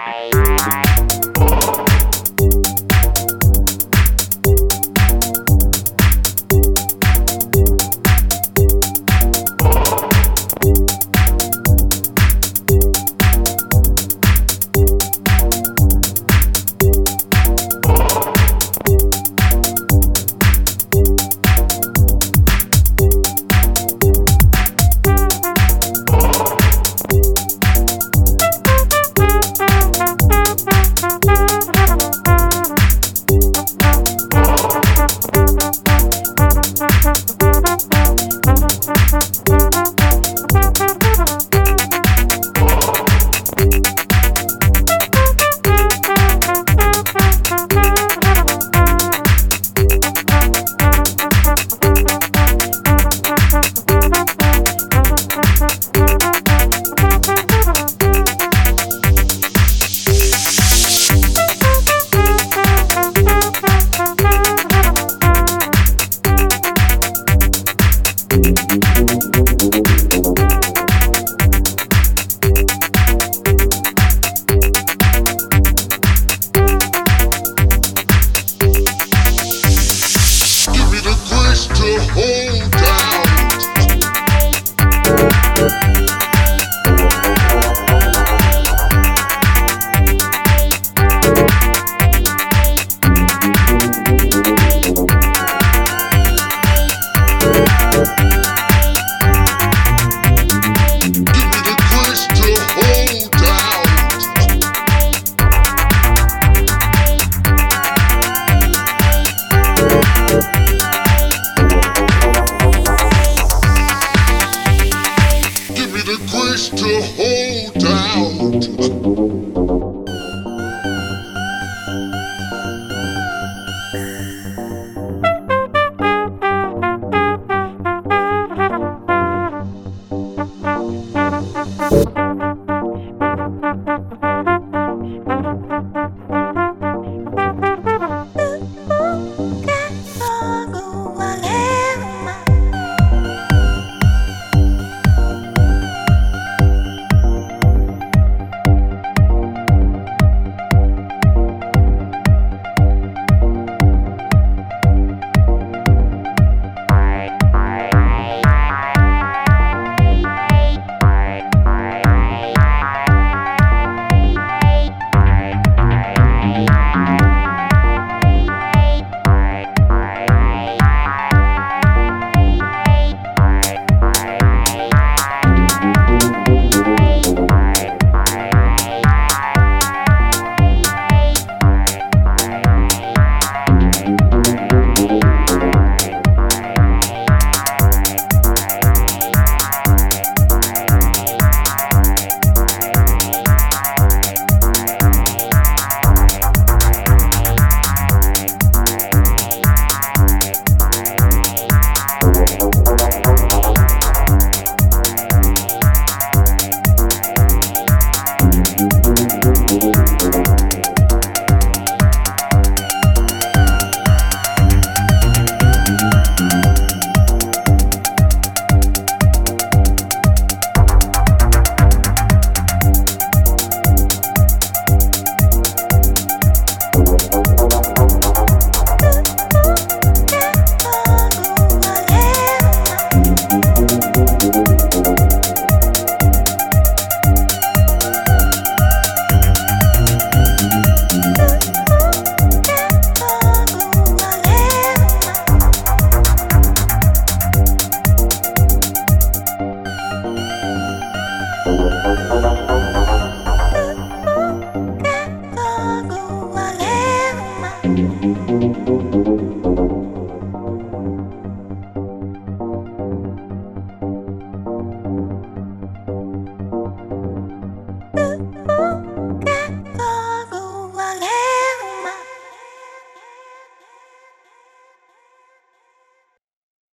Give to hold down.